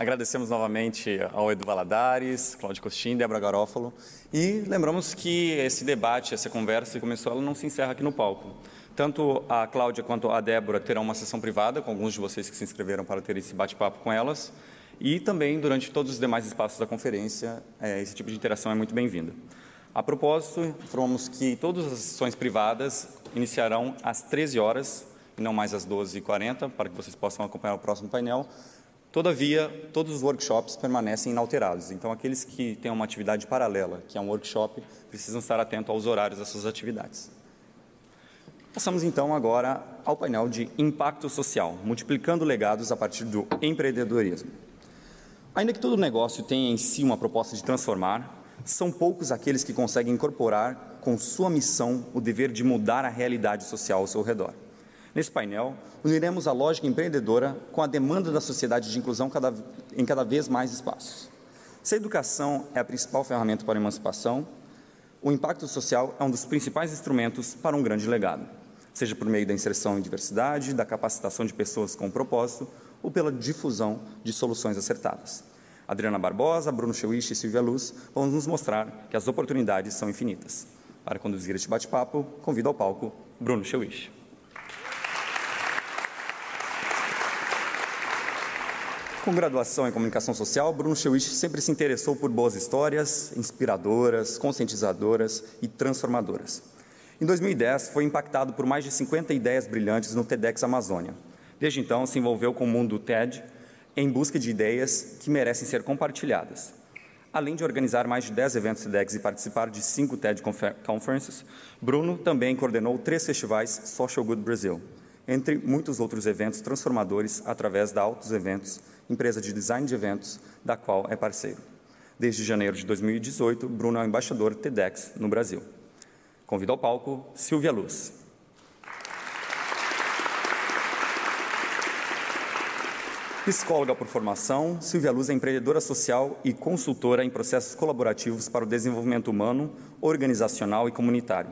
Agradecemos novamente ao Edu Valadares, Cláudio Costin, Débora Garófalo e lembramos que esse debate, essa conversa que começou, ela não se encerra aqui no palco. Tanto a Cláudia quanto a Débora terão uma sessão privada com alguns de vocês que se inscreveram para ter esse bate-papo com elas e também durante todos os demais espaços da conferência, é, esse tipo de interação é muito bem-vinda. A propósito, informamos que todas as sessões privadas iniciarão às 13 horas e não mais às 12h40, para que vocês possam acompanhar o próximo painel. Todavia, todos os workshops permanecem inalterados. Então, aqueles que têm uma atividade paralela, que é um workshop, precisam estar atentos aos horários das suas atividades. Passamos então agora ao painel de impacto social, multiplicando legados a partir do empreendedorismo. Ainda que todo negócio tenha em si uma proposta de transformar, são poucos aqueles que conseguem incorporar com sua missão o dever de mudar a realidade social ao seu redor. Nesse painel, uniremos a lógica empreendedora com a demanda da sociedade de inclusão em cada vez mais espaços. Se a educação é a principal ferramenta para a emancipação, o impacto social é um dos principais instrumentos para um grande legado, seja por meio da inserção em diversidade, da capacitação de pessoas com propósito ou pela difusão de soluções acertadas. Adriana Barbosa, Bruno Chewich e Silvia Luz vão nos mostrar que as oportunidades são infinitas. Para conduzir este bate-papo, convido ao palco Bruno Chewich. Com graduação em comunicação social, Bruno Chewich sempre se interessou por boas histórias, inspiradoras, conscientizadoras e transformadoras. Em 2010, foi impactado por mais de 50 ideias brilhantes no TEDx Amazônia. Desde então, se envolveu com o mundo do TED em busca de ideias que merecem ser compartilhadas. Além de organizar mais de 10 eventos TEDx e participar de cinco TED Conferences, Bruno também coordenou três festivais Social Good Brasil, entre muitos outros eventos transformadores através da Autos Eventos, empresa de design de eventos, da qual é parceiro. Desde janeiro de 2018, Bruno é o embaixador TEDx no Brasil. Convido ao palco Silvia Luz. Psicóloga por formação, Silvia Luz é empreendedora social e consultora em processos colaborativos para o desenvolvimento humano, organizacional e comunitário.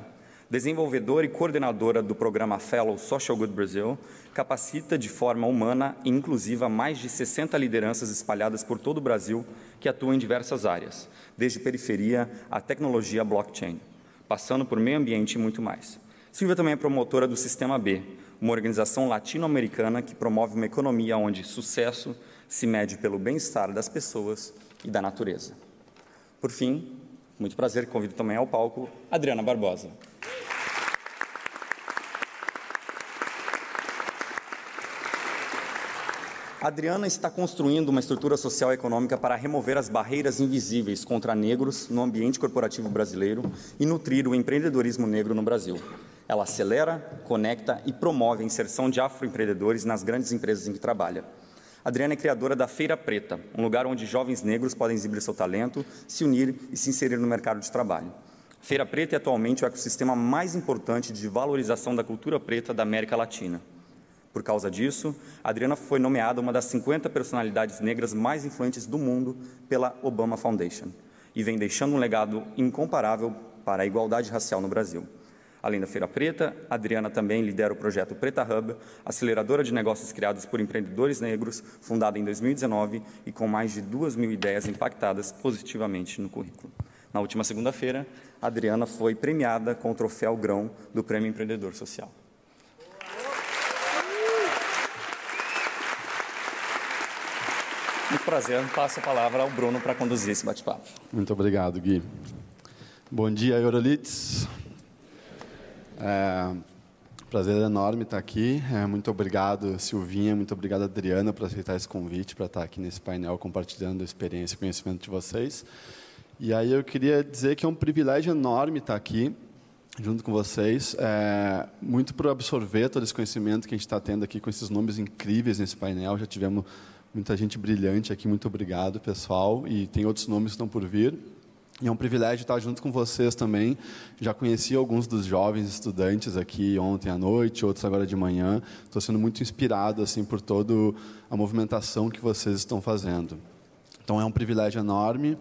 Desenvolvedora e coordenadora do programa Fellow Social Good Brasil, capacita de forma humana e inclusiva mais de 60 lideranças espalhadas por todo o Brasil que atuam em diversas áreas, desde periferia à tecnologia blockchain, passando por meio ambiente e muito mais. Silvia também é promotora do Sistema B, uma organização latino-americana que promove uma economia onde sucesso se mede pelo bem-estar das pessoas e da natureza. Por fim, muito prazer, convido também ao palco Adriana Barbosa. Adriana está construindo uma estrutura social e econômica para remover as barreiras invisíveis contra negros no ambiente corporativo brasileiro e nutrir o empreendedorismo negro no Brasil. Ela acelera, conecta e promove a inserção de afroempreendedores nas grandes empresas em que trabalha. Adriana é criadora da Feira Preta, um lugar onde jovens negros podem exibir seu talento, se unir e se inserir no mercado de trabalho. Feira Preta é atualmente o ecossistema mais importante de valorização da cultura preta da América Latina. Por causa disso, Adriana foi nomeada uma das 50 personalidades negras mais influentes do mundo pela Obama Foundation e vem deixando um legado incomparável para a igualdade racial no Brasil. Além da Feira Preta, Adriana também lidera o projeto Preta Hub, aceleradora de negócios criados por empreendedores negros, fundada em 2019 e com mais de 2 mil ideias impactadas positivamente no currículo. Na última segunda-feira, Adriana foi premiada com o troféu Grão do Prêmio Empreendedor Social. Muito prazer, passo a palavra ao Bruno para conduzir esse bate-papo. Muito obrigado, Gui. Bom dia, Eurolites. É, prazer enorme estar aqui. É, muito obrigado, Silvinha. Muito obrigado, Adriana, por aceitar esse convite para estar aqui nesse painel compartilhando a experiência e conhecimento de vocês. E aí eu queria dizer que é um privilégio enorme estar aqui junto com vocês, é, muito por absorver todo esse conhecimento que a gente está tendo aqui com esses nomes incríveis nesse painel. Já tivemos muita gente brilhante aqui. Muito obrigado, pessoal. E tem outros nomes que estão por vir. E é um privilégio estar junto com vocês também. Já conheci alguns dos jovens estudantes aqui ontem à noite, outros agora de manhã. Estou sendo muito inspirado assim por toda a movimentação que vocês estão fazendo. Então é um privilégio enorme.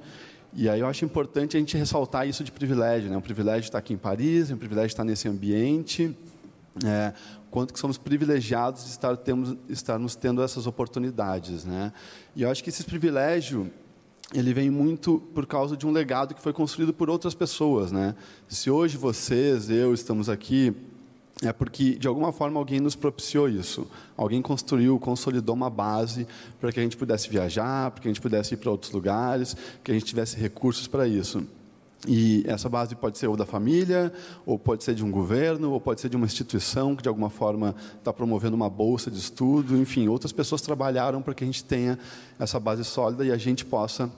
E aí eu acho importante a gente ressaltar isso de privilégio. Né? Um privilégio estar aqui em Paris, um privilégio estar nesse ambiente. É, quanto que somos privilegiados de estar, temos, estarmos tendo essas oportunidades. Né? E eu acho que esse privilégio ele vem muito por causa de um legado que foi construído por outras pessoas. Né? Se hoje vocês, eu, estamos aqui, é porque, de alguma forma, alguém nos propiciou isso. Alguém construiu, consolidou uma base para que a gente pudesse viajar, para que a gente pudesse ir para outros lugares, que a gente tivesse recursos para isso. E essa base pode ser ou da família, ou pode ser de um governo, ou pode ser de uma instituição que de alguma forma está promovendo uma bolsa de estudo. Enfim, outras pessoas trabalharam para que a gente tenha essa base sólida e a gente possa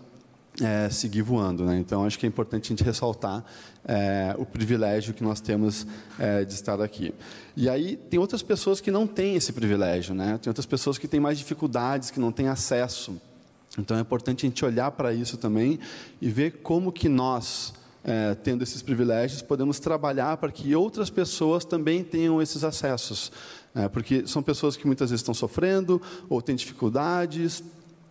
é, seguir voando. Né? Então, acho que é importante a gente ressaltar é, o privilégio que nós temos é, de estar aqui. E aí, tem outras pessoas que não têm esse privilégio. Né? Tem outras pessoas que têm mais dificuldades, que não têm acesso. Então é importante a gente olhar para isso também e ver como que nós, é, tendo esses privilégios, podemos trabalhar para que outras pessoas também tenham esses acessos. É, porque são pessoas que muitas vezes estão sofrendo, ou têm dificuldades,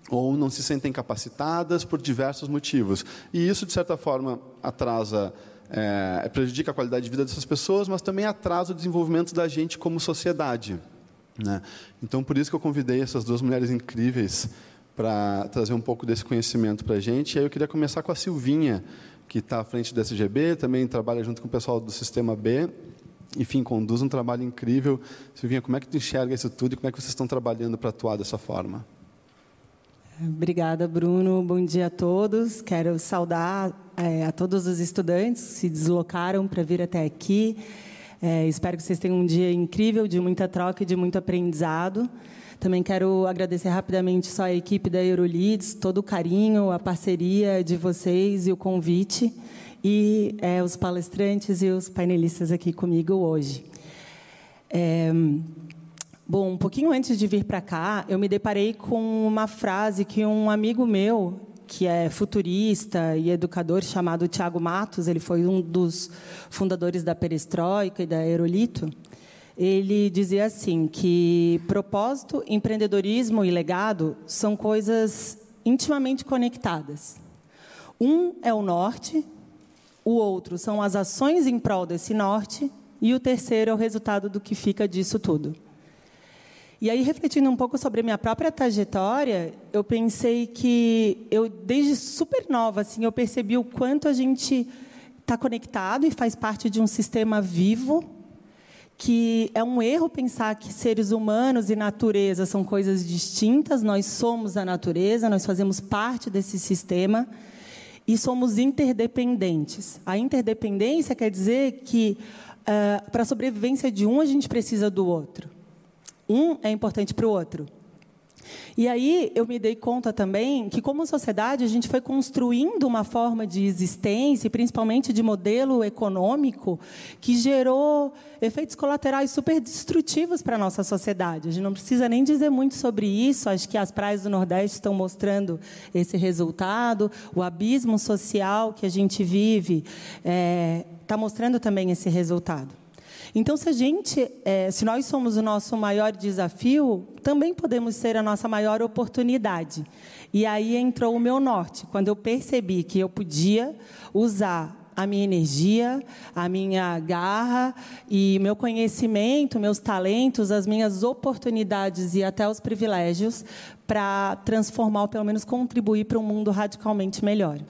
ou não se sentem capacitadas por diversos motivos. E isso, de certa forma, atrasa, é, prejudica a qualidade de vida dessas pessoas, mas também atrasa o desenvolvimento da gente como sociedade. Né? Então, por isso que eu convidei essas duas mulheres incríveis para trazer um pouco desse conhecimento para a gente. E aí eu queria começar com a Silvinha, que está à frente do SGB, também trabalha junto com o pessoal do Sistema B. Enfim, conduz um trabalho incrível. Silvinha, como é que tu enxerga isso tudo e como é que vocês estão trabalhando para atuar dessa forma? Obrigada, Bruno. Bom dia a todos. Quero saudar é, a todos os estudantes que se deslocaram para vir até aqui. É, espero que vocês tenham um dia incrível, de muita troca e de muito aprendizado. Também quero agradecer rapidamente só a equipe da Eurolids, todo o carinho, a parceria de vocês e o convite, e é, os palestrantes e os painelistas aqui comigo hoje. É, bom, um pouquinho antes de vir para cá, eu me deparei com uma frase que um amigo meu, que é futurista e educador, chamado Tiago Matos, ele foi um dos fundadores da Perestroika e da Aerolito, ele dizia assim que propósito, empreendedorismo e legado são coisas intimamente conectadas. Um é o norte, o outro são as ações em prol desse norte e o terceiro é o resultado do que fica disso tudo. E aí, refletindo um pouco sobre a minha própria trajetória, eu pensei que eu, desde super nova, assim, eu percebi o quanto a gente está conectado e faz parte de um sistema vivo que é um erro pensar que seres humanos e natureza são coisas distintas. Nós somos a natureza, nós fazemos parte desse sistema e somos interdependentes. A interdependência quer dizer que, uh, para a sobrevivência de um, a gente precisa do outro. Um é importante para o outro. E aí eu me dei conta também que, como sociedade, a gente foi construindo uma forma de existência, principalmente de modelo econômico, que gerou efeitos colaterais super destrutivos para a nossa sociedade. A gente não precisa nem dizer muito sobre isso, acho que as praias do Nordeste estão mostrando esse resultado, o abismo social que a gente vive está tá mostrando também esse resultado. Então, se a gente, é, se nós somos o nosso maior desafio, também podemos ser a nossa maior oportunidade. E aí entrou o meu norte, quando eu percebi que eu podia usar a minha energia, a minha garra e meu conhecimento, meus talentos, as minhas oportunidades e até os privilégios para transformar ou pelo menos contribuir para um mundo radicalmente melhor.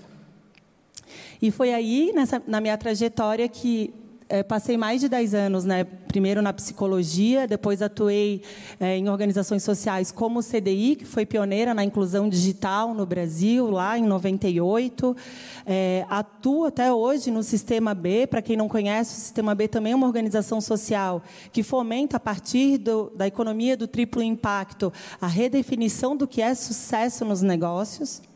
E foi aí, nessa, na minha trajetória, que é, passei mais de 10 anos, né, primeiro na psicologia, depois atuei é, em organizações sociais como o CDI, que foi pioneira na inclusão digital no Brasil, lá em 98. É, atuo até hoje no Sistema B. Para quem não conhece, o Sistema B também é uma organização social que fomenta, a partir do, da economia do triplo impacto, a redefinição do que é sucesso nos negócios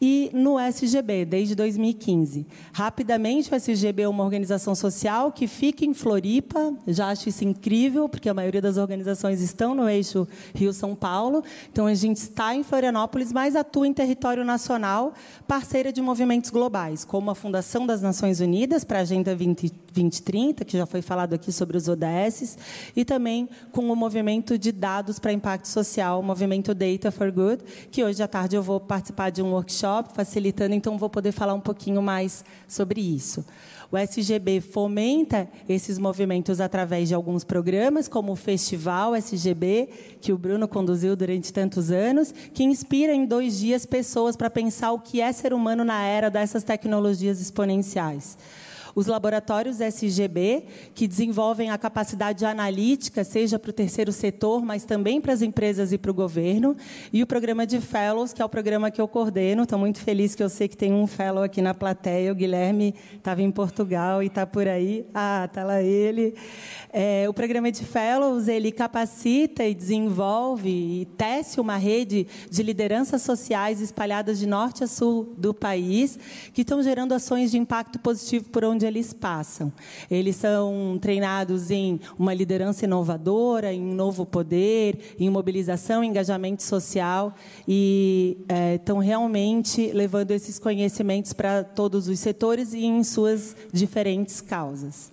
e no SGB, desde 2015. Rapidamente, o SGB é uma organização social que fica em Floripa, já acho isso incrível, porque a maioria das organizações estão no eixo Rio-São Paulo, então a gente está em Florianópolis, mas atua em território nacional, parceira de movimentos globais, como a Fundação das Nações Unidas para a Agenda 20, 2030, que já foi falado aqui sobre os ODS, e também com o movimento de dados para impacto social, o movimento Data for Good, que hoje à tarde eu vou participar de um workshop facilitando, então vou poder falar um pouquinho mais sobre isso. O SGB fomenta esses movimentos através de alguns programas, como o Festival SGB, que o Bruno conduziu durante tantos anos, que inspira em dois dias pessoas para pensar o que é ser humano na era dessas tecnologias exponenciais os laboratórios SGB, que desenvolvem a capacidade analítica, seja para o terceiro setor, mas também para as empresas e para o governo, e o programa de Fellows, que é o programa que eu coordeno. Estou muito feliz que eu sei que tem um Fellow aqui na plateia. O Guilherme estava em Portugal e está por aí. Ah, está lá ele. É, o programa de Fellows ele capacita e desenvolve e tece uma rede de lideranças sociais espalhadas de norte a sul do país, que estão gerando ações de impacto positivo por onde eles passam. Eles são treinados em uma liderança inovadora, em um novo poder, em mobilização, engajamento social e é, estão realmente levando esses conhecimentos para todos os setores e em suas diferentes causas.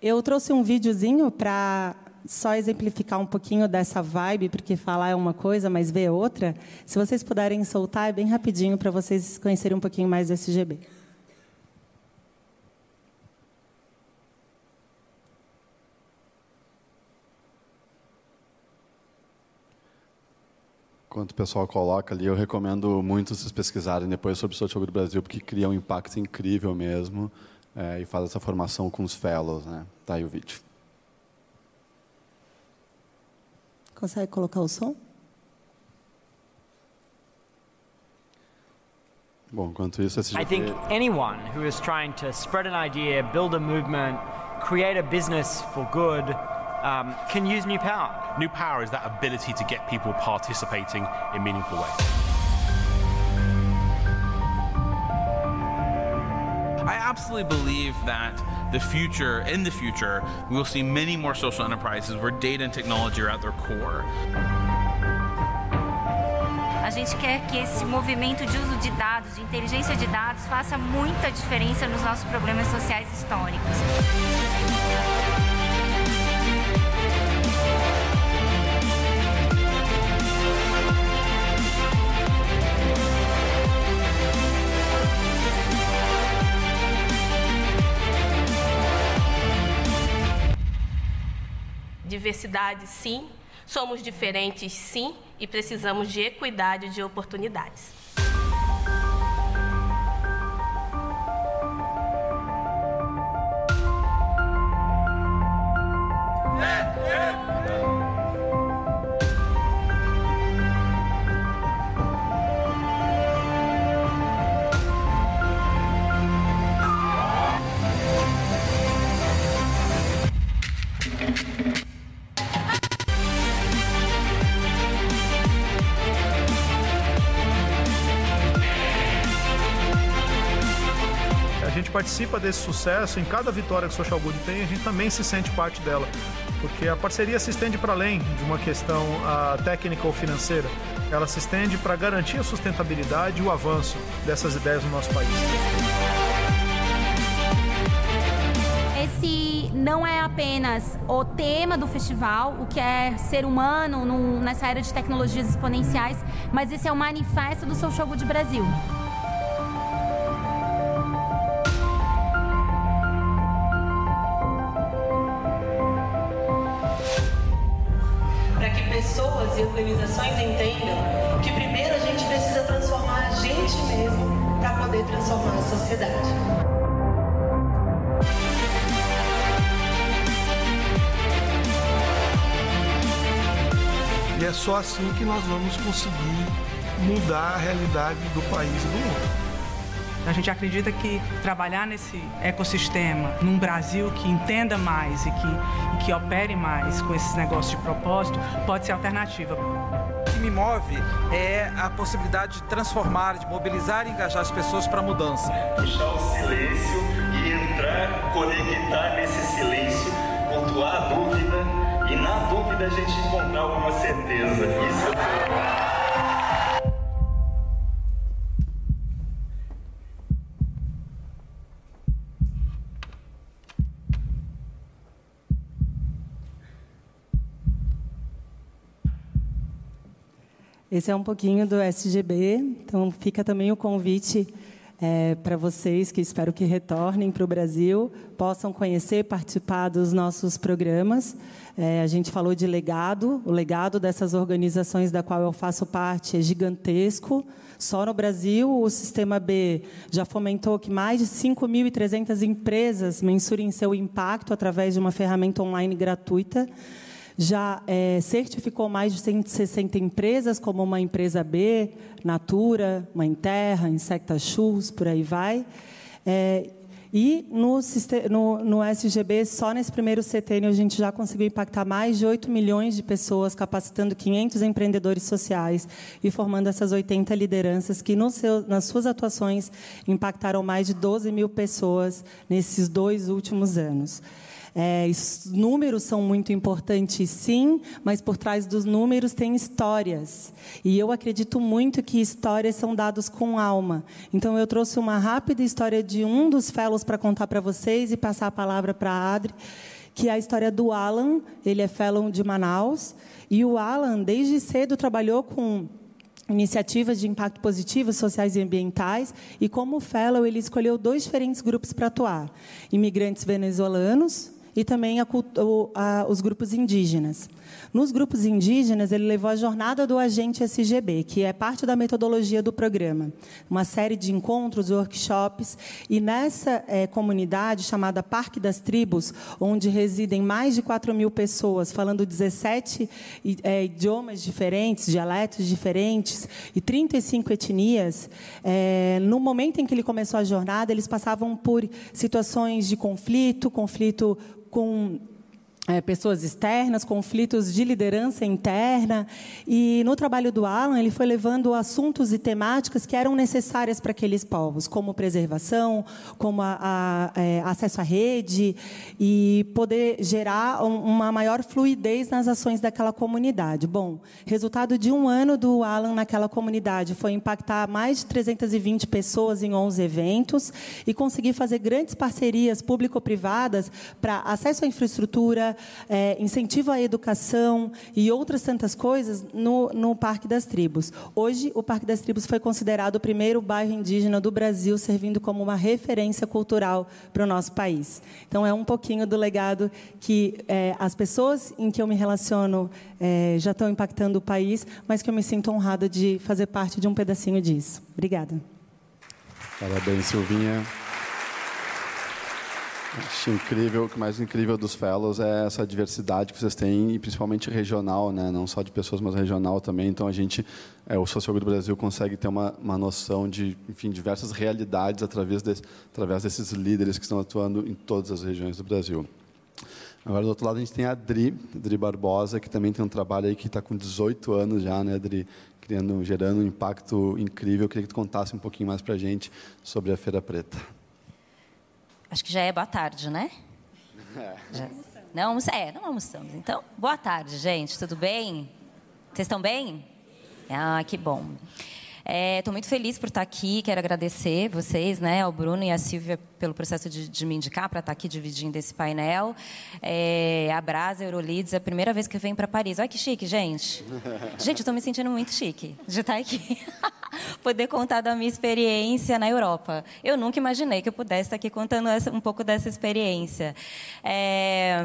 Eu trouxe um videozinho para só exemplificar um pouquinho dessa vibe, porque falar é uma coisa, mas ver é outra. Se vocês puderem soltar, é bem rapidinho para vocês conhecerem um pouquinho mais desse GB. Enquanto o pessoal coloca ali, eu recomendo muito vocês pesquisarem depois sobre o Social do Brasil, porque cria um impacto incrível mesmo é, e faz essa formação com os fellows. Né? Tá aí o vídeo. Consegue colocar o som? Bom, enquanto isso, esse I think anyone who is trying to spread an idea, build a movement, create a business for good um, can use new power. New power is that ability to get people participating in meaningful ways. I absolutely believe that the future, in the future, we will see many more social enterprises where data and technology are at their core. A gente quer que esse movimento de uso de dados, de inteligência de dados, faça muita diferença nos nossos problemas sociais históricos. Diversidade, sim. Somos diferentes, sim. E precisamos de equidade de oportunidades. Participa desse sucesso, em cada vitória que o Social Good tem, a gente também se sente parte dela. Porque a parceria se estende para além de uma questão uh, técnica ou financeira. Ela se estende para garantir a sustentabilidade e o avanço dessas ideias no nosso país. Esse não é apenas o tema do festival, o que é ser humano num, nessa era de tecnologias exponenciais, mas esse é o manifesto do Social Good Brasil. Organizações entendam que primeiro a gente precisa transformar a gente mesmo para poder transformar a sociedade. E é só assim que nós vamos conseguir mudar a realidade do país e do mundo. A gente acredita que trabalhar nesse ecossistema, num Brasil que entenda mais e que, e que opere mais com esses negócios de propósito, pode ser alternativa. Que me move é a possibilidade de transformar, de mobilizar e engajar as pessoas para a mudança. Puxar o silêncio e entrar, conectar nesse silêncio, pontuar a dúvida e na dúvida a gente encontrar alguma certeza. Isso é esse é um pouquinho do SGB, então fica também o convite é, para vocês que espero que retornem para o Brasil, possam conhecer, participar dos nossos programas. É, a gente falou de legado, o legado dessas organizações da qual eu faço parte é gigantesco. Só no Brasil, o Sistema B já fomentou que mais de 5.300 empresas mensurem seu impacto através de uma ferramenta online gratuita já é, certificou mais de 160 empresas, como uma empresa B, Natura, Mãe Terra, Insecta Shoes, por aí vai. É, e no, no, no, SGB, só nesse primeiro setênio, a gente já conseguiu impactar mais de 8 milhões de pessoas, capacitando 500 empreendedores sociais e formando essas 80 lideranças que, seu, nas suas atuações, impactaram mais de 12 mil pessoas nesses dois últimos anos. É, os números são muito importantes, sim, mas por trás dos números tem histórias. E eu acredito muito que histórias são dados com alma. Então, eu trouxe uma rápida história de um dos fellows para contar para vocês e passar a palavra para a Adri, que é a história do Alan. Ele é fellow de Manaus. E o Alan, desde cedo, trabalhou com iniciativas de impacto positivo, sociais e ambientais, e como fellow ele escolheu dois diferentes grupos para atuar: imigrantes venezuelanos e também a, a, os grupos indígenas. Nos grupos indígenas, ele levou a jornada do agente SGB, que é parte da metodologia do programa. Uma série de encontros, workshops. E nessa é, comunidade chamada Parque das Tribos, onde residem mais de 4 mil pessoas, falando 17 é, idiomas diferentes, dialetos diferentes e 35 etnias, é, no momento em que ele começou a jornada, eles passavam por situações de conflito, conflito com é, pessoas externas, conflitos de liderança interna. E no trabalho do Alan, ele foi levando assuntos e temáticas que eram necessárias para aqueles povos, como preservação, como a, a, é, acesso à rede, e poder gerar uma maior fluidez nas ações daquela comunidade. Bom, resultado de um ano do Alan naquela comunidade foi impactar mais de 320 pessoas em 11 eventos e conseguir fazer grandes parcerias público-privadas para acesso à infraestrutura, é, incentivo à educação e outras tantas coisas no, no Parque das Tribos. Hoje, o Parque das Tribos foi considerado o primeiro bairro indígena do Brasil, servindo como uma referência cultural para o nosso país. Então, é um pouquinho do legado que é, as pessoas em que eu me relaciono é, já estão impactando o país, mas que eu me sinto honrada de fazer parte de um pedacinho disso. Obrigada. Parabéns, Silvinha. Acho incrível, o que mais incrível dos fellows é essa diversidade que vocês têm, e principalmente regional, né? não só de pessoas, mas regional também. Então, a gente, é, o Sociólogo do Brasil consegue ter uma, uma noção de, enfim, diversas realidades através, de, através desses líderes que estão atuando em todas as regiões do Brasil. Agora, do outro lado, a gente tem a Adri, Adri Barbosa, que também tem um trabalho aí que está com 18 anos já, né, Adri? Criando, gerando um impacto incrível. Eu queria que tu contasse um pouquinho mais para a gente sobre a Feira Preta. Acho que já é boa tarde, né? É. Já. Não almoçamos. É, não almoçamos. Então, boa tarde, gente. Tudo bem? Vocês estão bem? Ah, que bom. Estou é, muito feliz por estar aqui. Quero agradecer vocês, né, ao Bruno e à Silvia pelo processo de, de me indicar para estar aqui dividindo esse painel. É, a Brasa Eurolides é a primeira vez que eu venho para Paris. Olha que chique, gente. Gente, eu estou me sentindo muito chique de estar aqui. Poder contar da minha experiência na Europa. Eu nunca imaginei que eu pudesse estar aqui contando essa, um pouco dessa experiência. É,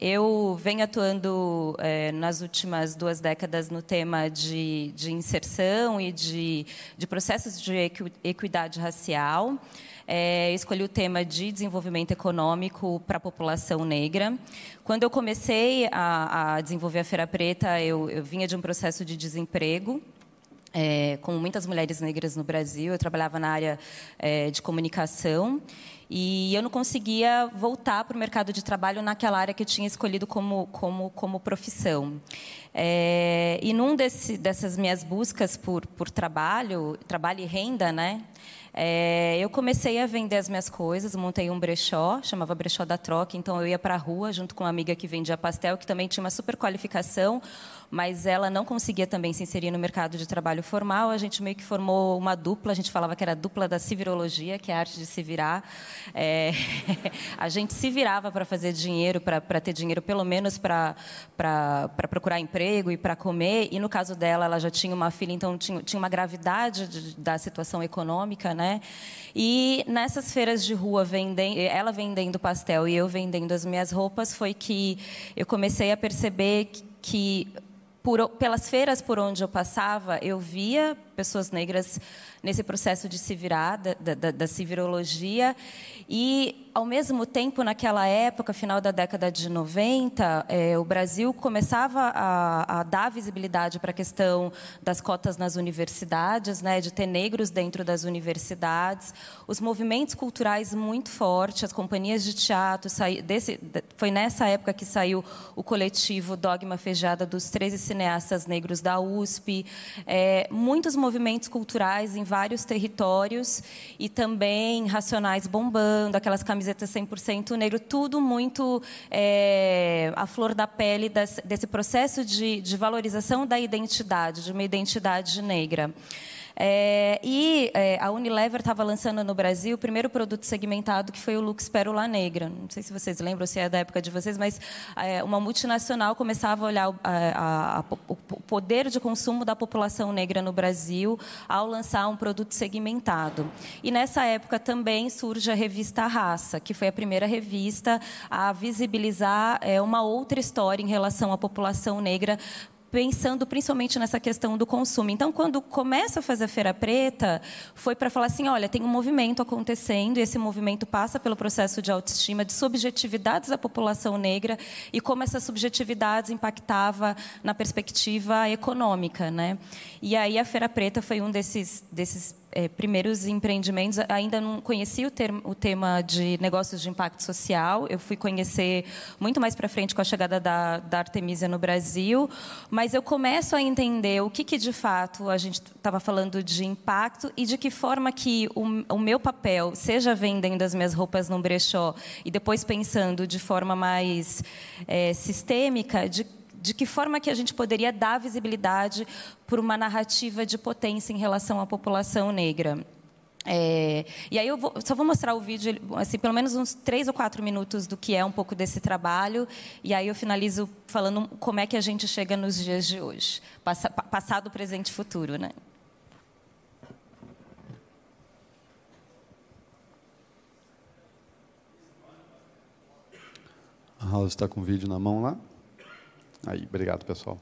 eu venho atuando é, nas últimas duas décadas no tema de, de inserção e de, de processos de equidade racial. É, escolhi o tema de desenvolvimento econômico para a população negra. Quando eu comecei a, a desenvolver a Feira Preta, eu, eu, vinha de um processo de desemprego. É, com muitas mulheres negras no Brasil, eu trabalhava na área é, de comunicação e eu não conseguia voltar para o mercado de trabalho naquela área que eu tinha escolhido como, como, como profissão. É, e num desse, dessas minhas buscas por, por trabalho, trabalho e renda, né, é, eu comecei a vender as minhas coisas, montei um brechó, chamava Brechó da Troca, então eu ia para a rua junto com uma amiga que vendia pastel, que também tinha uma super qualificação, mas ela não conseguia também se inserir no mercado de trabalho formal. A gente meio que formou uma dupla, a gente falava que era a dupla da civirologia, que é a arte de se virar. é, a gente se virava para fazer dinheiro, para ter dinheiro pelo menos para procurar emprego e para comer. E no caso dela, ela já tinha uma filha, então tinha, tinha uma gravidade de, da situação econômica, né? E nessas feiras de rua, vendendo, ela vendendo pastel e eu vendendo as minhas roupas, foi que eu comecei a perceber que, que por, pelas feiras por onde eu passava, eu via pessoas negras nesse processo de se virar, da, da, da e, ao mesmo tempo, naquela época, final da década de 90, é, o Brasil começava a, a dar visibilidade para a questão das cotas nas universidades, né, de ter negros dentro das universidades, os movimentos culturais muito fortes, as companhias de teatro, saí, desse, foi nessa época que saiu o coletivo Dogma Feijada dos 13 cineastas negros da USP, é, muitos movimentos culturais em vários territórios e também Racionais bombando, aquelas camisetas 100% negro, tudo muito é, à flor da pele desse, desse processo de, de valorização da identidade, de uma identidade negra. É, e é, a Unilever estava lançando no Brasil o primeiro produto segmentado, que foi o Lux Pérola Negra. Não sei se vocês lembram, se é da época de vocês, mas é, uma multinacional começava a olhar o, a, a, o poder de consumo da população negra no Brasil ao lançar um produto segmentado. E nessa época também surge a revista Raça, que foi a primeira revista a visibilizar é, uma outra história em relação à população negra pensando principalmente nessa questão do consumo. Então, quando começa a fazer a Feira Preta, foi para falar assim: olha, tem um movimento acontecendo, e esse movimento passa pelo processo de autoestima, de subjetividades da população negra e como essas subjetividades impactava na perspectiva econômica. Né? E aí a Feira Preta foi um desses, desses é, primeiros empreendimentos, ainda não conhecia o, o, tema de negócios de impacto social. Eu fui conhecer muito mais para frente com a chegada da, da Artemisia no Brasil, mas eu começo a entender o que, que de fato a gente estava falando de impacto e de que forma que o, o meu papel, seja vendendo as minhas roupas num brechó e depois pensando de forma mais é, sistêmica, de de que forma que a gente poderia dar visibilidade por uma narrativa de potência em relação à população negra. É, e aí eu vou, só vou mostrar o vídeo, assim, pelo menos uns três ou quatro minutos do que é um pouco desse trabalho, e aí eu finalizo falando como é que a gente chega nos dias de hoje, passado, presente e futuro, né? A Raul está com o vídeo na mão lá? Aí, obrigado, pessoal.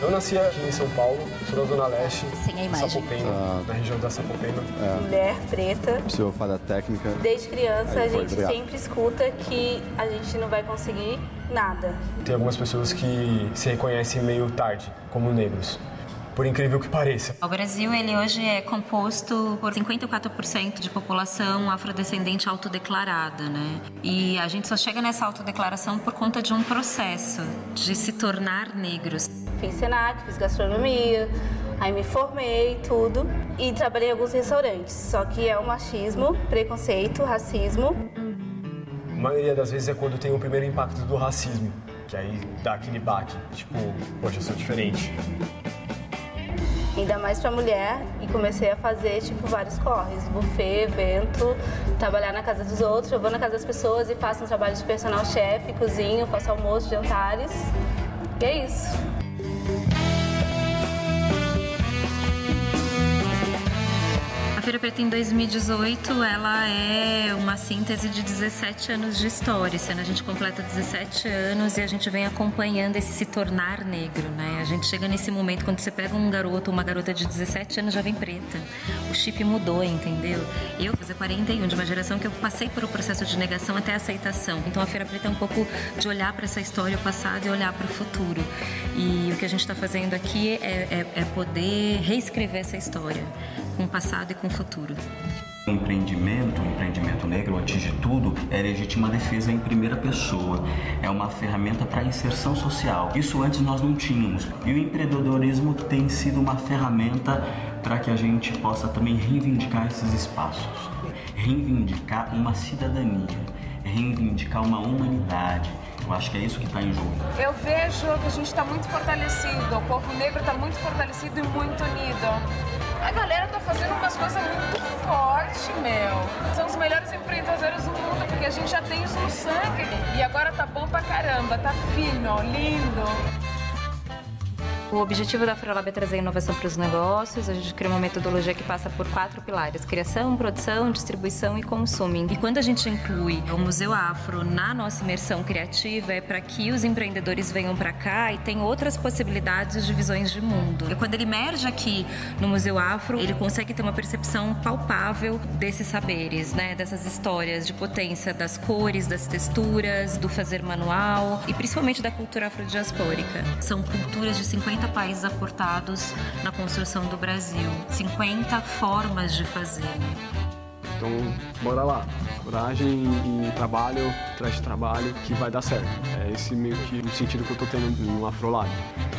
Eu nasci aqui em São Paulo, sou da Zona Leste, Sem a imagem. Ah. da região da Sapopemba. É. Mulher preta. Precisa falha técnica. Desde criança Aí a foi, gente obrigado. sempre escuta que a gente não vai conseguir nada. Tem algumas pessoas que se reconhecem meio tarde, como negros. Por incrível que pareça. O Brasil ele hoje é composto por 54% de população afrodescendente autodeclarada, né? E a gente só chega nessa autodeclaração por conta de um processo de se tornar negros. Fiz Senac, fiz gastronomia, aí me formei, tudo. E trabalhei em alguns restaurantes. Só que é o machismo, preconceito, racismo. A maioria das vezes é quando tem o primeiro impacto do racismo, que aí dá aquele baque, tipo, poxa, eu sou diferente. Ainda mais pra mulher. E comecei a fazer, tipo, vários corres. Buffet, evento, trabalhar na casa dos outros. Eu vou na casa das pessoas e faço um trabalho de personal chefe, cozinho, faço almoço, jantares. E é isso. A Feira Preta em 2018, ela é uma síntese de 17 anos de história. Esse ano a gente completa 17 anos e a gente vem acompanhando esse se tornar negro, né? A gente chega nesse momento quando você pega um garoto ou uma garota de 17 anos já vem preta. O chip mudou, entendeu? Eu fazer 41 de uma geração que eu passei por o processo de negação até aceitação. Então a Feira Preta é um pouco de olhar para essa história, o passado e olhar para o futuro. E o que a gente está fazendo aqui é, é, é poder reescrever essa história com o passado e com o futuro. O empreendimento, o empreendimento negro, antes de tudo, é legítima defesa em primeira pessoa. É uma ferramenta para inserção social. Isso antes nós não tínhamos. E o empreendedorismo tem sido uma ferramenta para que a gente possa também reivindicar esses espaços. Reivindicar uma cidadania, reivindicar uma humanidade, Eu acho que é isso que está em jogo. Eu vejo que a gente está muito fortalecido, o povo negro está muito fortalecido e muito unido. A galera tá fazendo umas coisas muito fortes, meu. São os melhores empreendedores do mundo, porque a gente já tem isso no sangue. E agora tá bom pra caramba, tá fino, lindo. O objetivo da Afrolab é trazer inovação para os negócios. A gente cria uma metodologia que passa por quatro pilares: criação, produção, distribuição e consumo. E quando a gente inclui o Museu Afro na nossa imersão criativa, é para que os empreendedores venham para cá e tenham outras possibilidades de visões de mundo. E quando ele emerge aqui no Museu Afro, ele consegue ter uma percepção palpável desses saberes, né? dessas histórias de potência das cores, das texturas, do fazer manual e principalmente da cultura afrodiaspórica. São culturas de 50 50 países aportados na construção do Brasil, 50 formas de fazer. Então, bora lá. Coragem e trabalho, de trabalho, que vai dar certo. É esse meio que o sentido que eu tô tendo no Afrolab.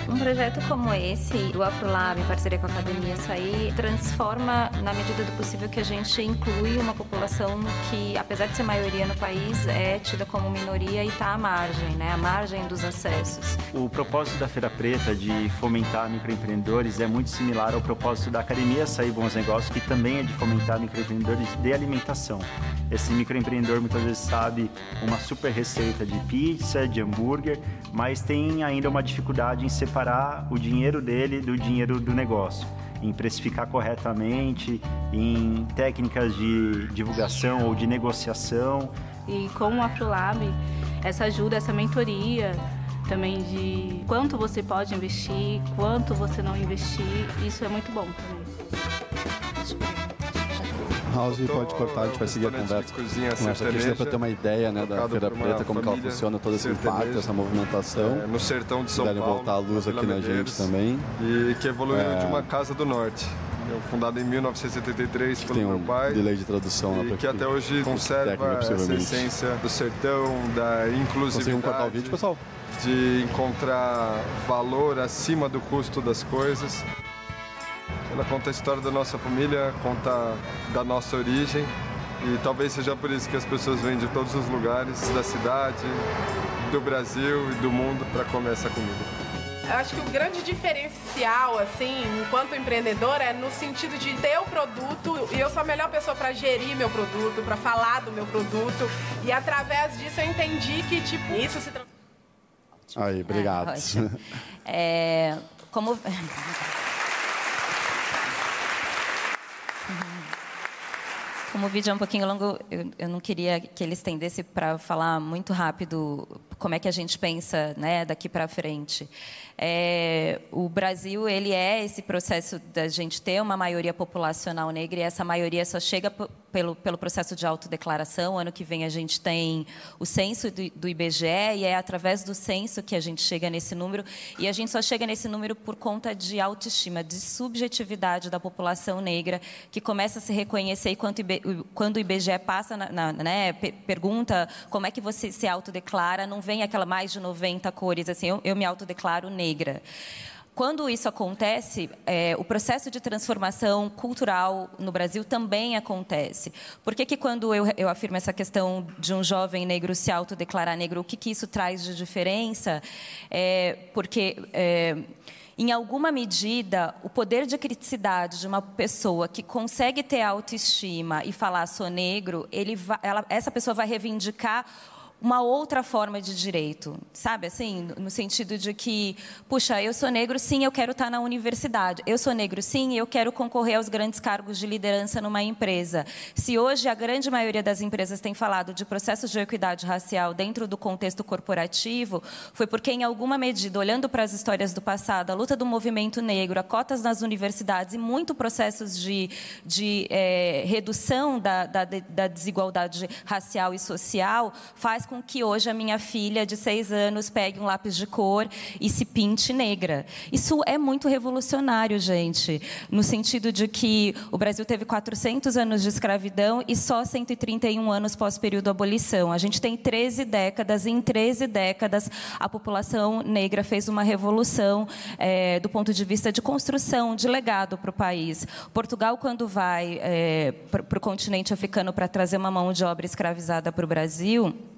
Um projeto como esse, do Afrolab, em parceria com a Academia Açaí, transforma, na medida do possível, que a gente inclui uma população que, apesar de ser maioria no país, é tida como minoria e está à margem, né? à margem dos acessos. O propósito da Feira Preta de fomentar microempreendedores é muito similar ao propósito da Academia Açaí Bons Negócios, que também é de fomentar microempreendedores de alimentação. Esse microempreendedor muitas vezes sabe uma super receita de pizza, de hambúrguer, mas tem ainda uma dificuldade em separar o dinheiro dele do dinheiro do negócio, em precificar corretamente, em técnicas de divulgação ou de negociação. E com o Afrolab, essa ajuda, essa mentoria, também de quanto você pode investir, quanto você não investir, isso é muito bom também. House pode cortar, a gente vai seguir a conversa. Cozinha conversa aqui, para ter uma ideia né, da Feira Preta, como que ela funciona, todo esse impacto, essa movimentação. É, no sertão de São Paulo. voltar a luz aqui na gente também. E que evoluiu é... de uma casa do norte. Fundada em 1973 que pelo tem um meu pai. delay de tradução e que até hoje conserva essa essência do sertão, da inclusividade. Conseguimos cortar o vídeo, pessoal? De encontrar valor acima do custo das coisas. Ela conta a história da nossa família, conta da nossa origem e talvez seja por isso que as pessoas vêm de todos os lugares da cidade, do Brasil e do mundo para comer essa comida. Eu acho que o grande diferencial, assim, enquanto empreendedor, é no sentido de ter o produto e eu sou a melhor pessoa para gerir meu produto, para falar do meu produto e através disso eu entendi que tipo isso se Aí, obrigado. É, é, como Como o vídeo é um pouquinho longo, eu, eu não queria que ele estendesse para falar muito rápido como é que a gente pensa né, daqui para frente. É, o Brasil ele é esse processo da gente ter uma maioria populacional negra e essa maioria só chega pelo, pelo processo de autodeclaração. Ano que vem a gente tem o censo do, do IBGE e é através do censo que a gente chega nesse número. E a gente só chega nesse número por conta de autoestima, de subjetividade da população negra, que começa a se reconhecer e quando, quando o IBGE passa, na, na, né, pergunta como é que você se autodeclara, não vem aquela mais de 90 cores, assim, eu, eu me autodeclaro negra. Quando isso acontece, é, o processo de transformação cultural no Brasil também acontece. Por que, que quando eu, eu afirmo essa questão de um jovem negro se autodeclarar negro, o que, que isso traz de diferença? É, porque... É, em alguma medida, o poder de criticidade de uma pessoa que consegue ter autoestima e falar sou negro, ele ela, essa pessoa vai reivindicar uma outra forma de direito, sabe? Assim, no sentido de que, puxa, eu sou negro, sim, eu quero estar na universidade. Eu sou negro, sim, eu quero concorrer aos grandes cargos de liderança numa empresa. Se hoje a grande maioria das empresas tem falado de processos de equidade racial dentro do contexto corporativo, foi porque, em alguma medida, olhando para as histórias do passado, a luta do movimento negro, a cotas nas universidades e muito processos de, de é, redução da, da, da desigualdade racial e social, faz com com que hoje a minha filha de seis anos pegue um lápis de cor e se pinte negra. Isso é muito revolucionário, gente, no sentido de que o Brasil teve 400 anos de escravidão e só 131 anos pós-período abolição. A gente tem 13 décadas e em 13 décadas a população negra fez uma revolução é, do ponto de vista de construção, de legado para o país. Portugal, quando vai é, para o continente africano para trazer uma mão de obra escravizada para o Brasil,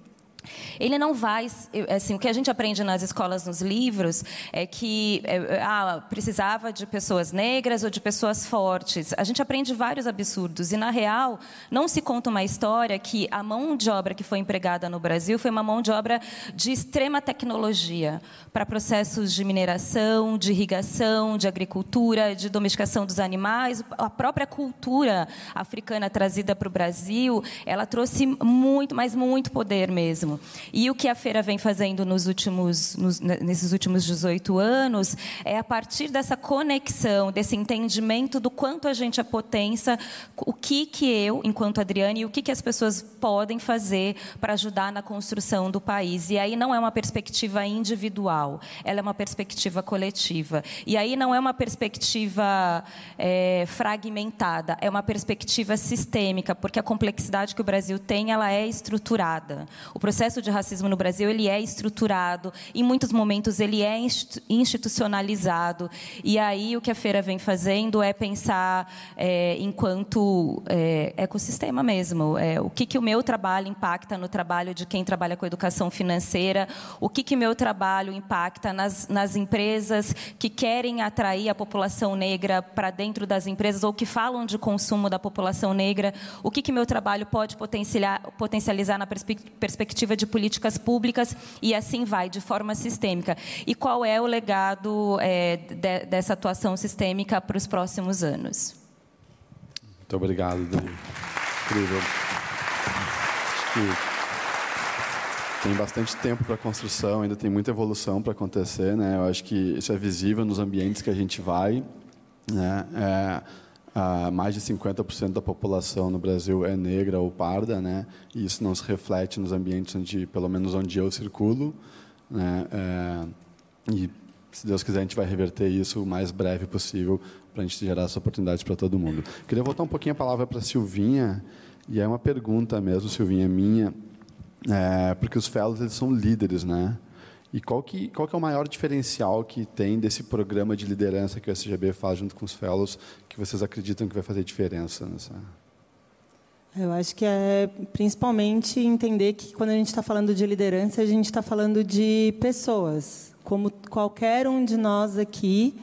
ele não vai, assim, o que a gente aprende nas escolas, nos livros, é que é, ah, precisava de pessoas negras ou de pessoas fortes. A gente aprende vários absurdos e na real não se conta uma história que a mão de obra que foi empregada no Brasil foi uma mão de obra de extrema tecnologia para processos de mineração, de irrigação, de agricultura, de domesticação dos animais. A própria cultura africana trazida para o Brasil, ela trouxe muito, mas muito poder mesmo. E o que a feira vem fazendo nos últimos, nos, nesses últimos 18 anos é a partir dessa conexão, desse entendimento do quanto a gente é potência, o que que eu, enquanto Adriane, e o que que as pessoas podem fazer para ajudar na construção do país. E aí não é uma perspectiva individual, ela é uma perspectiva coletiva. E aí não é uma perspectiva é, fragmentada, é uma perspectiva sistêmica, porque a complexidade que o Brasil tem, ela é estruturada. O processo de racismo no Brasil ele é estruturado, em muitos momentos ele é institucionalizado. E aí o que a feira vem fazendo é pensar é, enquanto é, ecossistema mesmo. É, o que, que o meu trabalho impacta no trabalho de quem trabalha com educação financeira, o que, que meu trabalho impacta nas, nas empresas que querem atrair a população negra para dentro das empresas ou que falam de consumo da população negra, o que, que meu trabalho pode potencializar, potencializar na perspectiva de políticas públicas e assim vai, de forma sistêmica. E qual é o legado é, de, dessa atuação sistêmica para os próximos anos? Muito obrigado, Dani. Incrível. Acho que tem bastante tempo para construção, ainda tem muita evolução para acontecer, né? Eu acho que isso é visível nos ambientes que a gente vai, né? É, ah, mais de 50% da população no Brasil é negra ou parda, né? E isso não se reflete nos ambientes onde, pelo menos onde eu circulo, né? É, e se Deus quiser a gente vai reverter isso o mais breve possível para a gente gerar essa oportunidade para todo mundo. Queria voltar um pouquinho a palavra para Silvinha e é uma pergunta mesmo, Silvinha minha, é, porque os fellows eles são líderes, né? E qual que, qual que é o maior diferencial que tem desse programa de liderança que o SGB faz junto com os fellows, que vocês acreditam que vai fazer diferença nessa? Eu acho que é principalmente entender que quando a gente está falando de liderança, a gente está falando de pessoas, como qualquer um de nós aqui,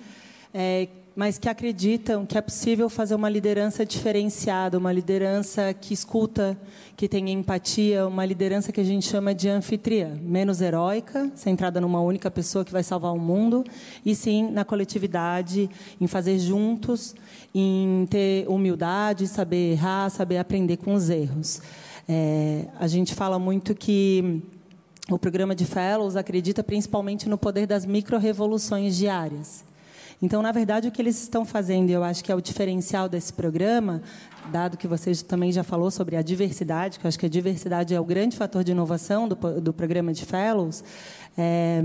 é, mas que acreditam que é possível fazer uma liderança diferenciada, uma liderança que escuta, que tem empatia, uma liderança que a gente chama de anfitriã, menos heróica, centrada numa única pessoa que vai salvar o mundo, e sim na coletividade, em fazer juntos, em ter humildade, saber errar, saber aprender com os erros. É, a gente fala muito que o programa de Fellows acredita principalmente no poder das micro-revoluções diárias. Então, na verdade, o que eles estão fazendo, eu acho que é o diferencial desse programa, dado que você também já falou sobre a diversidade, que eu acho que a diversidade é o grande fator de inovação do, do programa de Fellows, é,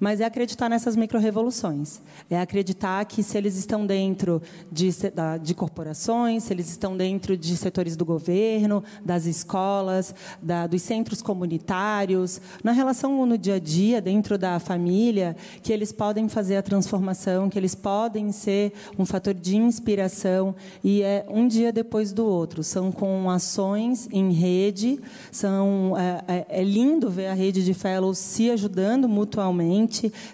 mas é acreditar nessas micro-revoluções. É acreditar que se eles estão dentro de, de corporações, se eles estão dentro de setores do governo, das escolas, da, dos centros comunitários, na relação no dia a dia, dentro da família, que eles podem fazer a transformação, que eles podem ser um fator de inspiração e é um dia depois do outro. São com ações em rede, são é, é, é lindo ver a rede de fellows se ajudando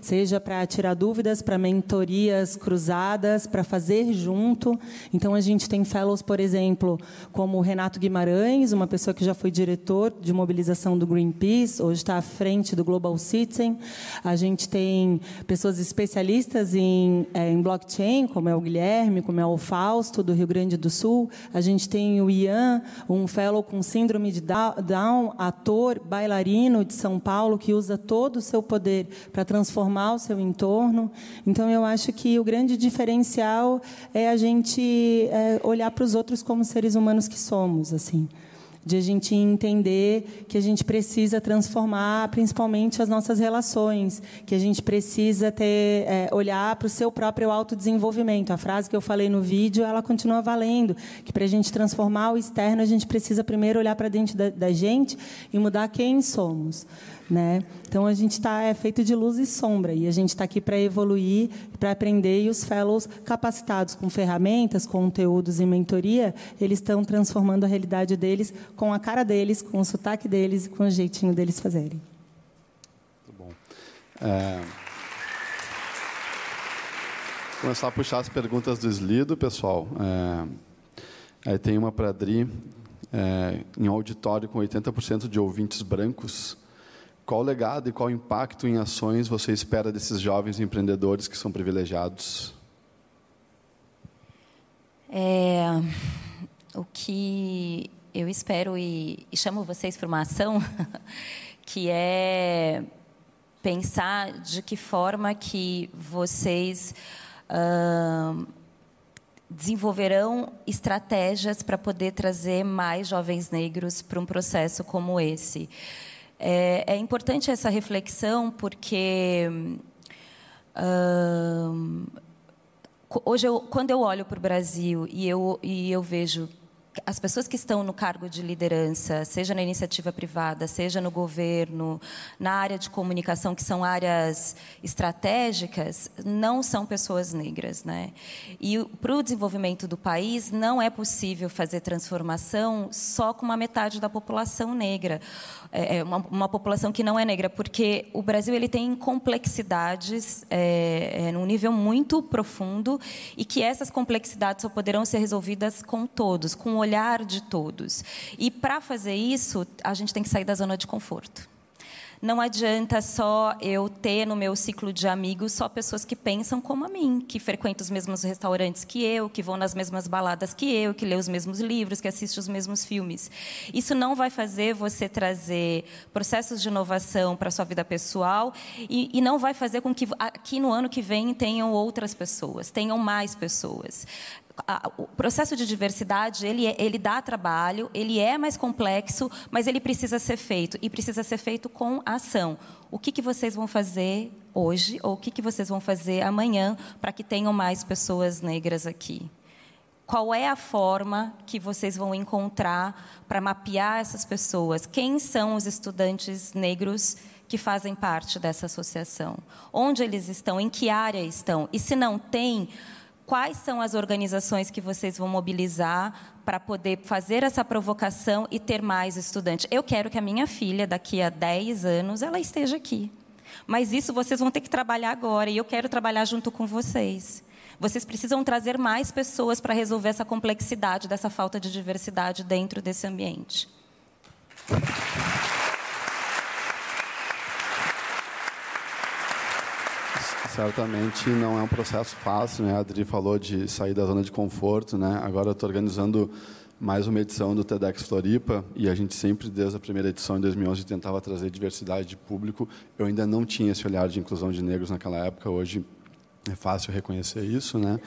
seja para tirar dúvidas, para mentorias cruzadas, para fazer junto. Então, a gente tem fellows, por exemplo, como o Renato Guimarães, uma pessoa que já foi diretor de mobilização do Greenpeace, hoje está à frente do Global Citizen. A gente tem pessoas especialistas em, é, em blockchain, como é o Guilherme, como é o Fausto, do Rio Grande do Sul. A gente tem o Ian, um fellow com síndrome de Down, ator, bailarino de São Paulo, que usa todo o seu poder para transformar o seu entorno. Então, eu acho que o grande diferencial é a gente é, olhar para os outros como seres humanos que somos, assim de a gente entender que a gente precisa transformar principalmente as nossas relações, que a gente precisa ter é, olhar para o seu próprio autodesenvolvimento. A frase que eu falei no vídeo, ela continua valendo, que para a gente transformar o externo, a gente precisa primeiro olhar para dentro da, da gente e mudar quem somos. Né? Então a gente está é feito de luz e sombra e a gente está aqui para evoluir, para aprender e os fellows capacitados com ferramentas, conteúdos e mentoria, eles estão transformando a realidade deles com a cara deles, com o sotaque deles e com o jeitinho deles fazerem. Muito bom. É... Começar a puxar as perguntas do Slido, pessoal. É... Aí tem uma para a Adri. É... Em um auditório com 80% de ouvintes brancos, qual legado e qual impacto em ações você espera desses jovens empreendedores que são privilegiados? É, o que eu espero e, e chamo vocês para uma ação que é pensar de que forma que vocês desenvolverão estratégias para poder trazer mais jovens negros para um processo como esse. É, é importante essa reflexão porque uh, hoje, eu, quando eu olho para o Brasil e eu, e eu vejo as pessoas que estão no cargo de liderança, seja na iniciativa privada, seja no governo, na área de comunicação, que são áreas estratégicas, não são pessoas negras, né? E para o desenvolvimento do país não é possível fazer transformação só com uma metade da população negra, é, é uma, uma população que não é negra, porque o Brasil ele tem complexidades é, é, num nível muito profundo e que essas complexidades só poderão ser resolvidas com todos, com o olhar de todos. E para fazer isso, a gente tem que sair da zona de conforto. Não adianta só eu ter no meu ciclo de amigos só pessoas que pensam como a mim, que frequentam os mesmos restaurantes que eu, que vão nas mesmas baladas que eu, que lê os mesmos livros, que assiste os mesmos filmes. Isso não vai fazer você trazer processos de inovação para a sua vida pessoal e, e não vai fazer com que aqui no ano que vem tenham outras pessoas, tenham mais pessoas o processo de diversidade ele, é, ele dá trabalho, ele é mais complexo, mas ele precisa ser feito e precisa ser feito com ação. O que, que vocês vão fazer hoje ou o que, que vocês vão fazer amanhã para que tenham mais pessoas negras aqui? Qual é a forma que vocês vão encontrar para mapear essas pessoas? Quem são os estudantes negros que fazem parte dessa associação? Onde eles estão? Em que área estão? E se não tem, quais são as organizações que vocês vão mobilizar para poder fazer essa provocação e ter mais estudantes. Eu quero que a minha filha, daqui a 10 anos, ela esteja aqui. Mas isso vocês vão ter que trabalhar agora, e eu quero trabalhar junto com vocês. Vocês precisam trazer mais pessoas para resolver essa complexidade dessa falta de diversidade dentro desse ambiente. Certamente não é um processo fácil, né? A Adri falou de sair da zona de conforto, né? Agora estou organizando mais uma edição do TEDx Floripa e a gente sempre, desde a primeira edição em 2011, tentava trazer diversidade de público. Eu ainda não tinha esse olhar de inclusão de negros naquela época, hoje é fácil reconhecer isso, né?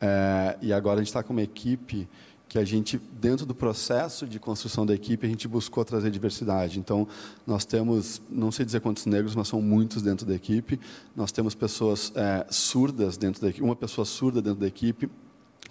É, e agora a gente está com uma equipe que a gente, dentro do processo de construção da equipe, a gente buscou trazer diversidade. Então, nós temos, não sei dizer quantos negros, mas são muitos dentro da equipe. Nós temos pessoas é, surdas dentro da equipe, uma pessoa surda dentro da equipe,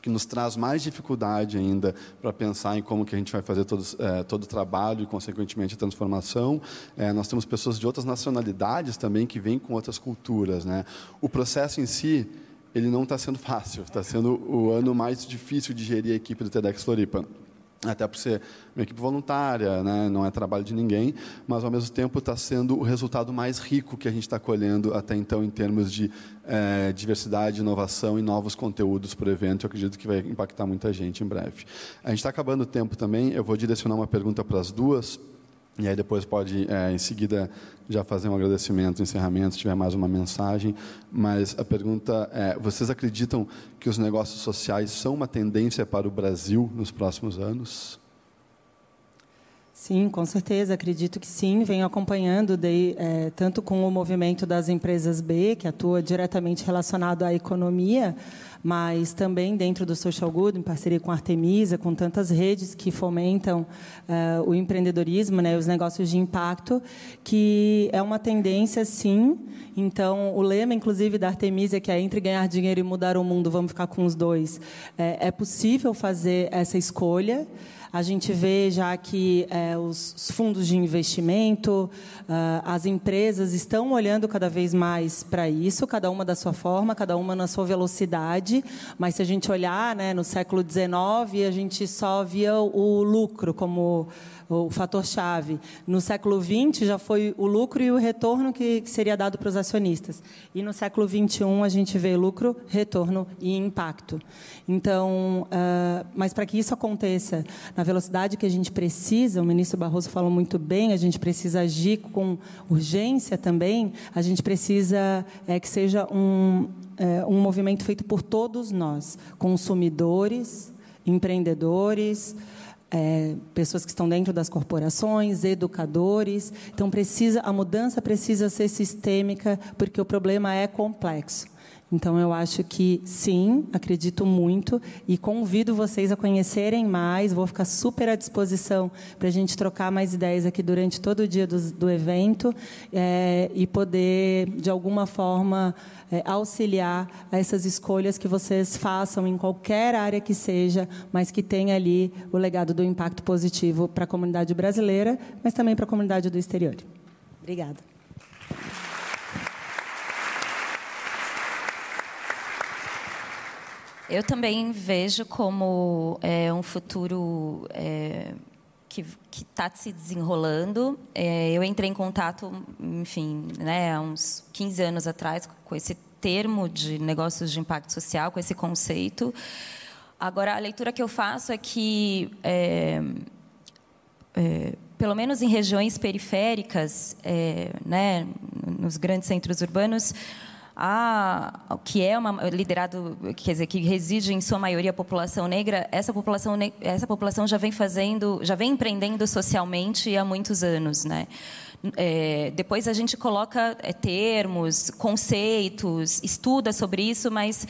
que nos traz mais dificuldade ainda para pensar em como que a gente vai fazer todos, é, todo o trabalho e, consequentemente, a transformação. É, nós temos pessoas de outras nacionalidades também que vêm com outras culturas. Né? O processo em si ele não está sendo fácil, está sendo o ano mais difícil de gerir a equipe do TEDx Floripa. Até por ser uma equipe voluntária, né? não é trabalho de ninguém, mas ao mesmo tempo está sendo o resultado mais rico que a gente está colhendo até então em termos de é, diversidade, inovação e novos conteúdos para o evento. Eu acredito que vai impactar muita gente em breve. A gente está acabando o tempo também, eu vou direcionar uma pergunta para as duas. E aí depois pode, é, em seguida, já fazer um agradecimento, um encerramento, se tiver mais uma mensagem. Mas a pergunta é: vocês acreditam que os negócios sociais são uma tendência para o Brasil nos próximos anos? Sim, com certeza, acredito que sim. Venho acompanhando de, é, tanto com o movimento das empresas B, que atua diretamente relacionado à economia, mas também dentro do Social Good, em parceria com a Artemisa, com tantas redes que fomentam uh, o empreendedorismo, né, os negócios de impacto, que é uma tendência, sim. Então, o lema, inclusive, da Artemisa, que é entre ganhar dinheiro e mudar o mundo, vamos ficar com os dois. É, é possível fazer essa escolha. A gente vê já que é, os fundos de investimento, uh, as empresas estão olhando cada vez mais para isso, cada uma da sua forma, cada uma na sua velocidade. Mas se a gente olhar né, no século XIX, a gente só via o lucro como o fator chave. No século XX já foi o lucro e o retorno que, que seria dado para os acionistas. E no século XXI a gente vê lucro, retorno e impacto. Então, uh, mas para que isso aconteça na velocidade que a gente precisa, o ministro Barroso falou muito bem, a gente precisa agir com urgência também. A gente precisa é, que seja um, é, um movimento feito por todos nós, consumidores, empreendedores é, pessoas que estão dentro das corporações, educadores. Então precisa a mudança precisa ser sistêmica porque o problema é complexo. Então eu acho que sim, acredito muito e convido vocês a conhecerem mais. Vou ficar super à disposição para a gente trocar mais ideias aqui durante todo o dia do, do evento é, e poder de alguma forma é, auxiliar a essas escolhas que vocês façam em qualquer área que seja, mas que tenha ali o legado do impacto positivo para a comunidade brasileira, mas também para a comunidade do exterior. Obrigada. Eu também vejo como é, um futuro é, que está se desenrolando. É, eu entrei em contato, enfim, né, há uns 15 anos atrás com esse termo de negócios de impacto social, com esse conceito. Agora, a leitura que eu faço é que, é, é, pelo menos em regiões periféricas, é, né, nos grandes centros urbanos, a, que é uma, liderado, quer dizer, que reside em sua maioria a população negra, essa população, essa população já vem fazendo, já vem empreendendo socialmente há muitos anos, né? É, depois a gente coloca é, termos, conceitos, estuda sobre isso, mas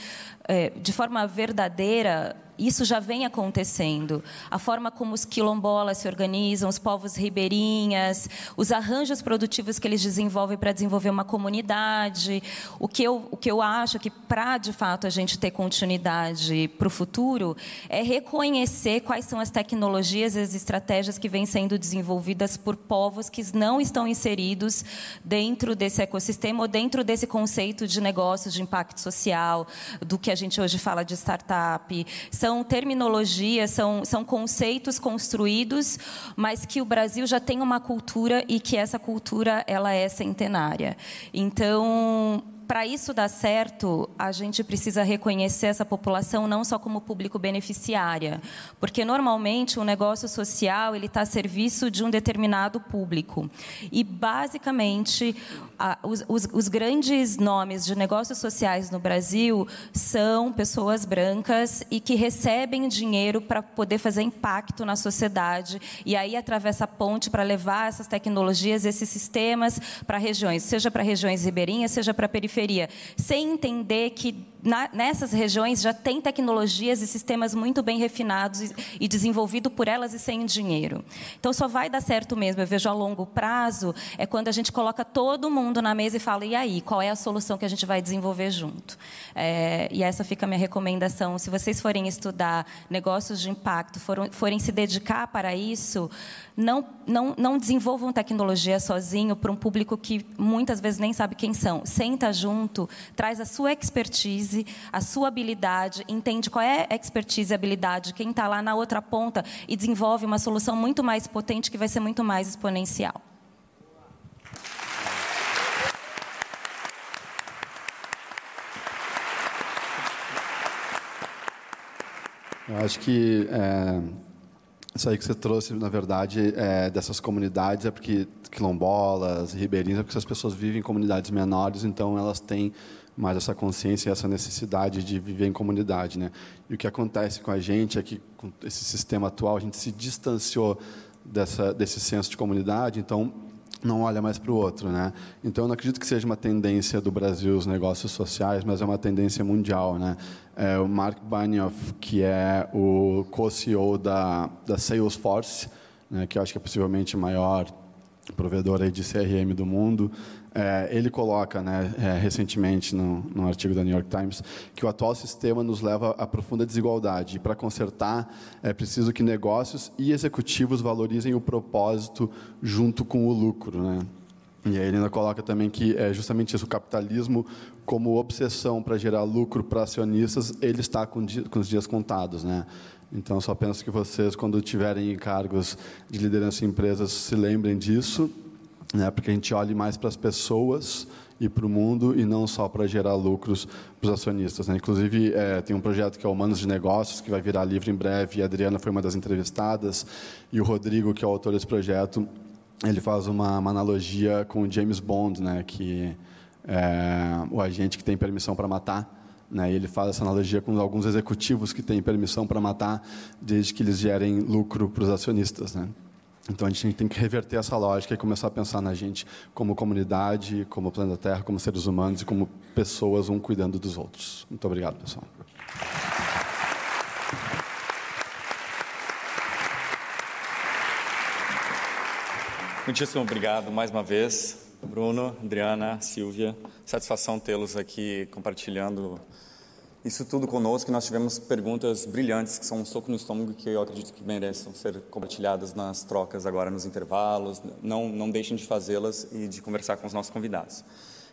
é, de forma verdadeira isso já vem acontecendo. A forma como os quilombolas se organizam, os povos ribeirinhas, os arranjos produtivos que eles desenvolvem para desenvolver uma comunidade. O que eu, o que eu acho que, para de fato a gente ter continuidade para o futuro, é reconhecer quais são as tecnologias e as estratégias que vêm sendo desenvolvidas por povos que não estão inseridos dentro desse ecossistema ou dentro desse conceito de negócios de impacto social, do que a gente hoje fala de startup são terminologias, são, são conceitos construídos, mas que o Brasil já tem uma cultura e que essa cultura ela é centenária. Então, para isso dar certo, a gente precisa reconhecer essa população não só como público beneficiária, porque normalmente o negócio social ele está a serviço de um determinado público. E basicamente a, os, os, os, grandes nomes de negócios sociais no Brasil são pessoas brancas e que recebem dinheiro para poder fazer impacto na sociedade e aí atravessa a ponte para levar essas tecnologias, esses sistemas para regiões, seja para regiões ribeirinhas, seja para periferia, sem entender que na, nessas regiões já tem tecnologias e sistemas muito bem refinados e, e desenvolvido por elas e sem dinheiro. Então só vai dar certo mesmo. Eu vejo a longo prazo é quando a gente coloca todo mundo na mesa e fala e aí qual é a solução que a gente vai desenvolver junto. É, e essa fica a minha recomendação. Se vocês forem estudar negócios de impacto, forem, forem se dedicar para isso, não, não, não desenvolvam tecnologia sozinho para um público que muitas vezes nem sabe quem são. Senta junto, traz a sua expertise, a sua habilidade, entende qual é a expertise e habilidade de quem está lá na outra ponta e desenvolve uma solução muito mais potente que vai ser muito mais exponencial. Eu acho que é isso aí que você trouxe, na verdade, é, dessas comunidades é porque quilombolas, ribeirinhos, é porque essas pessoas vivem em comunidades menores, então elas têm mais essa consciência e essa necessidade de viver em comunidade, né? E o que acontece com a gente é que com esse sistema atual a gente se distanciou dessa desse senso de comunidade, então não olha mais para o outro, né? Então, eu não acredito que seja uma tendência do Brasil os negócios sociais, mas é uma tendência mundial, né? É, o Mark Benioff, que é o co-CEO da, da Salesforce, né, que eu acho que é possivelmente a maior provedora de CRM do mundo, é, ele coloca, né, é, recentemente, no, artigo da New York Times, que o atual sistema nos leva a profunda desigualdade. E, para consertar, é preciso que negócios e executivos valorizem o propósito junto com o lucro. Né? E aí ele ainda coloca também que é justamente isso, o capitalismo como obsessão para gerar lucro para acionistas, ele está com, com os dias contados, né? Então, só penso que vocês, quando tiverem cargos de liderança em empresas, se lembrem disso, né? Porque a gente olhe mais para as pessoas e para o mundo e não só para gerar lucros para os acionistas. Né? Inclusive, é, tem um projeto que é Humanos de Negócios, que vai virar livro em breve, e a Adriana foi uma das entrevistadas, e o Rodrigo, que é o autor desse projeto, ele faz uma, uma analogia com o James Bond, né, que é o agente que tem permissão para matar. Né, ele faz essa analogia com alguns executivos que têm permissão para matar, desde que eles gerem lucro para os acionistas. Né? Então a gente tem que reverter essa lógica e começar a pensar na gente como comunidade, como planeta Terra, como seres humanos e como pessoas, um cuidando dos outros. Muito obrigado, pessoal. Muitíssimo obrigado mais uma vez, Bruno, Adriana, Silvia. Satisfação tê-los aqui compartilhando isso tudo conosco. Nós tivemos perguntas brilhantes que são um soco no estômago que eu acredito que mereçam ser compartilhadas nas trocas agora nos intervalos. Não, não deixem de fazê-las e de conversar com os nossos convidados.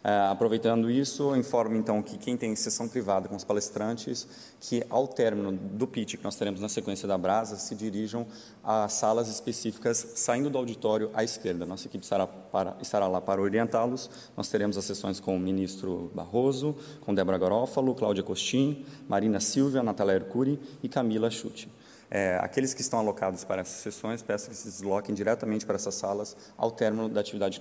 Uh, aproveitando isso, informo então que quem tem sessão privada com os palestrantes, que ao término do pitch que nós teremos na sequência da Brasa, se dirijam a salas específicas saindo do auditório à esquerda. Nossa equipe estará, para, estará lá para orientá-los. Nós teremos as sessões com o ministro Barroso, com Débora Garófalo, Cláudia Costin, Marina Silvia, Natália Hercuri e Camila Chute. É, aqueles que estão alocados para essas sessões, peço que se desloquem diretamente para essas salas ao término da atividade que nós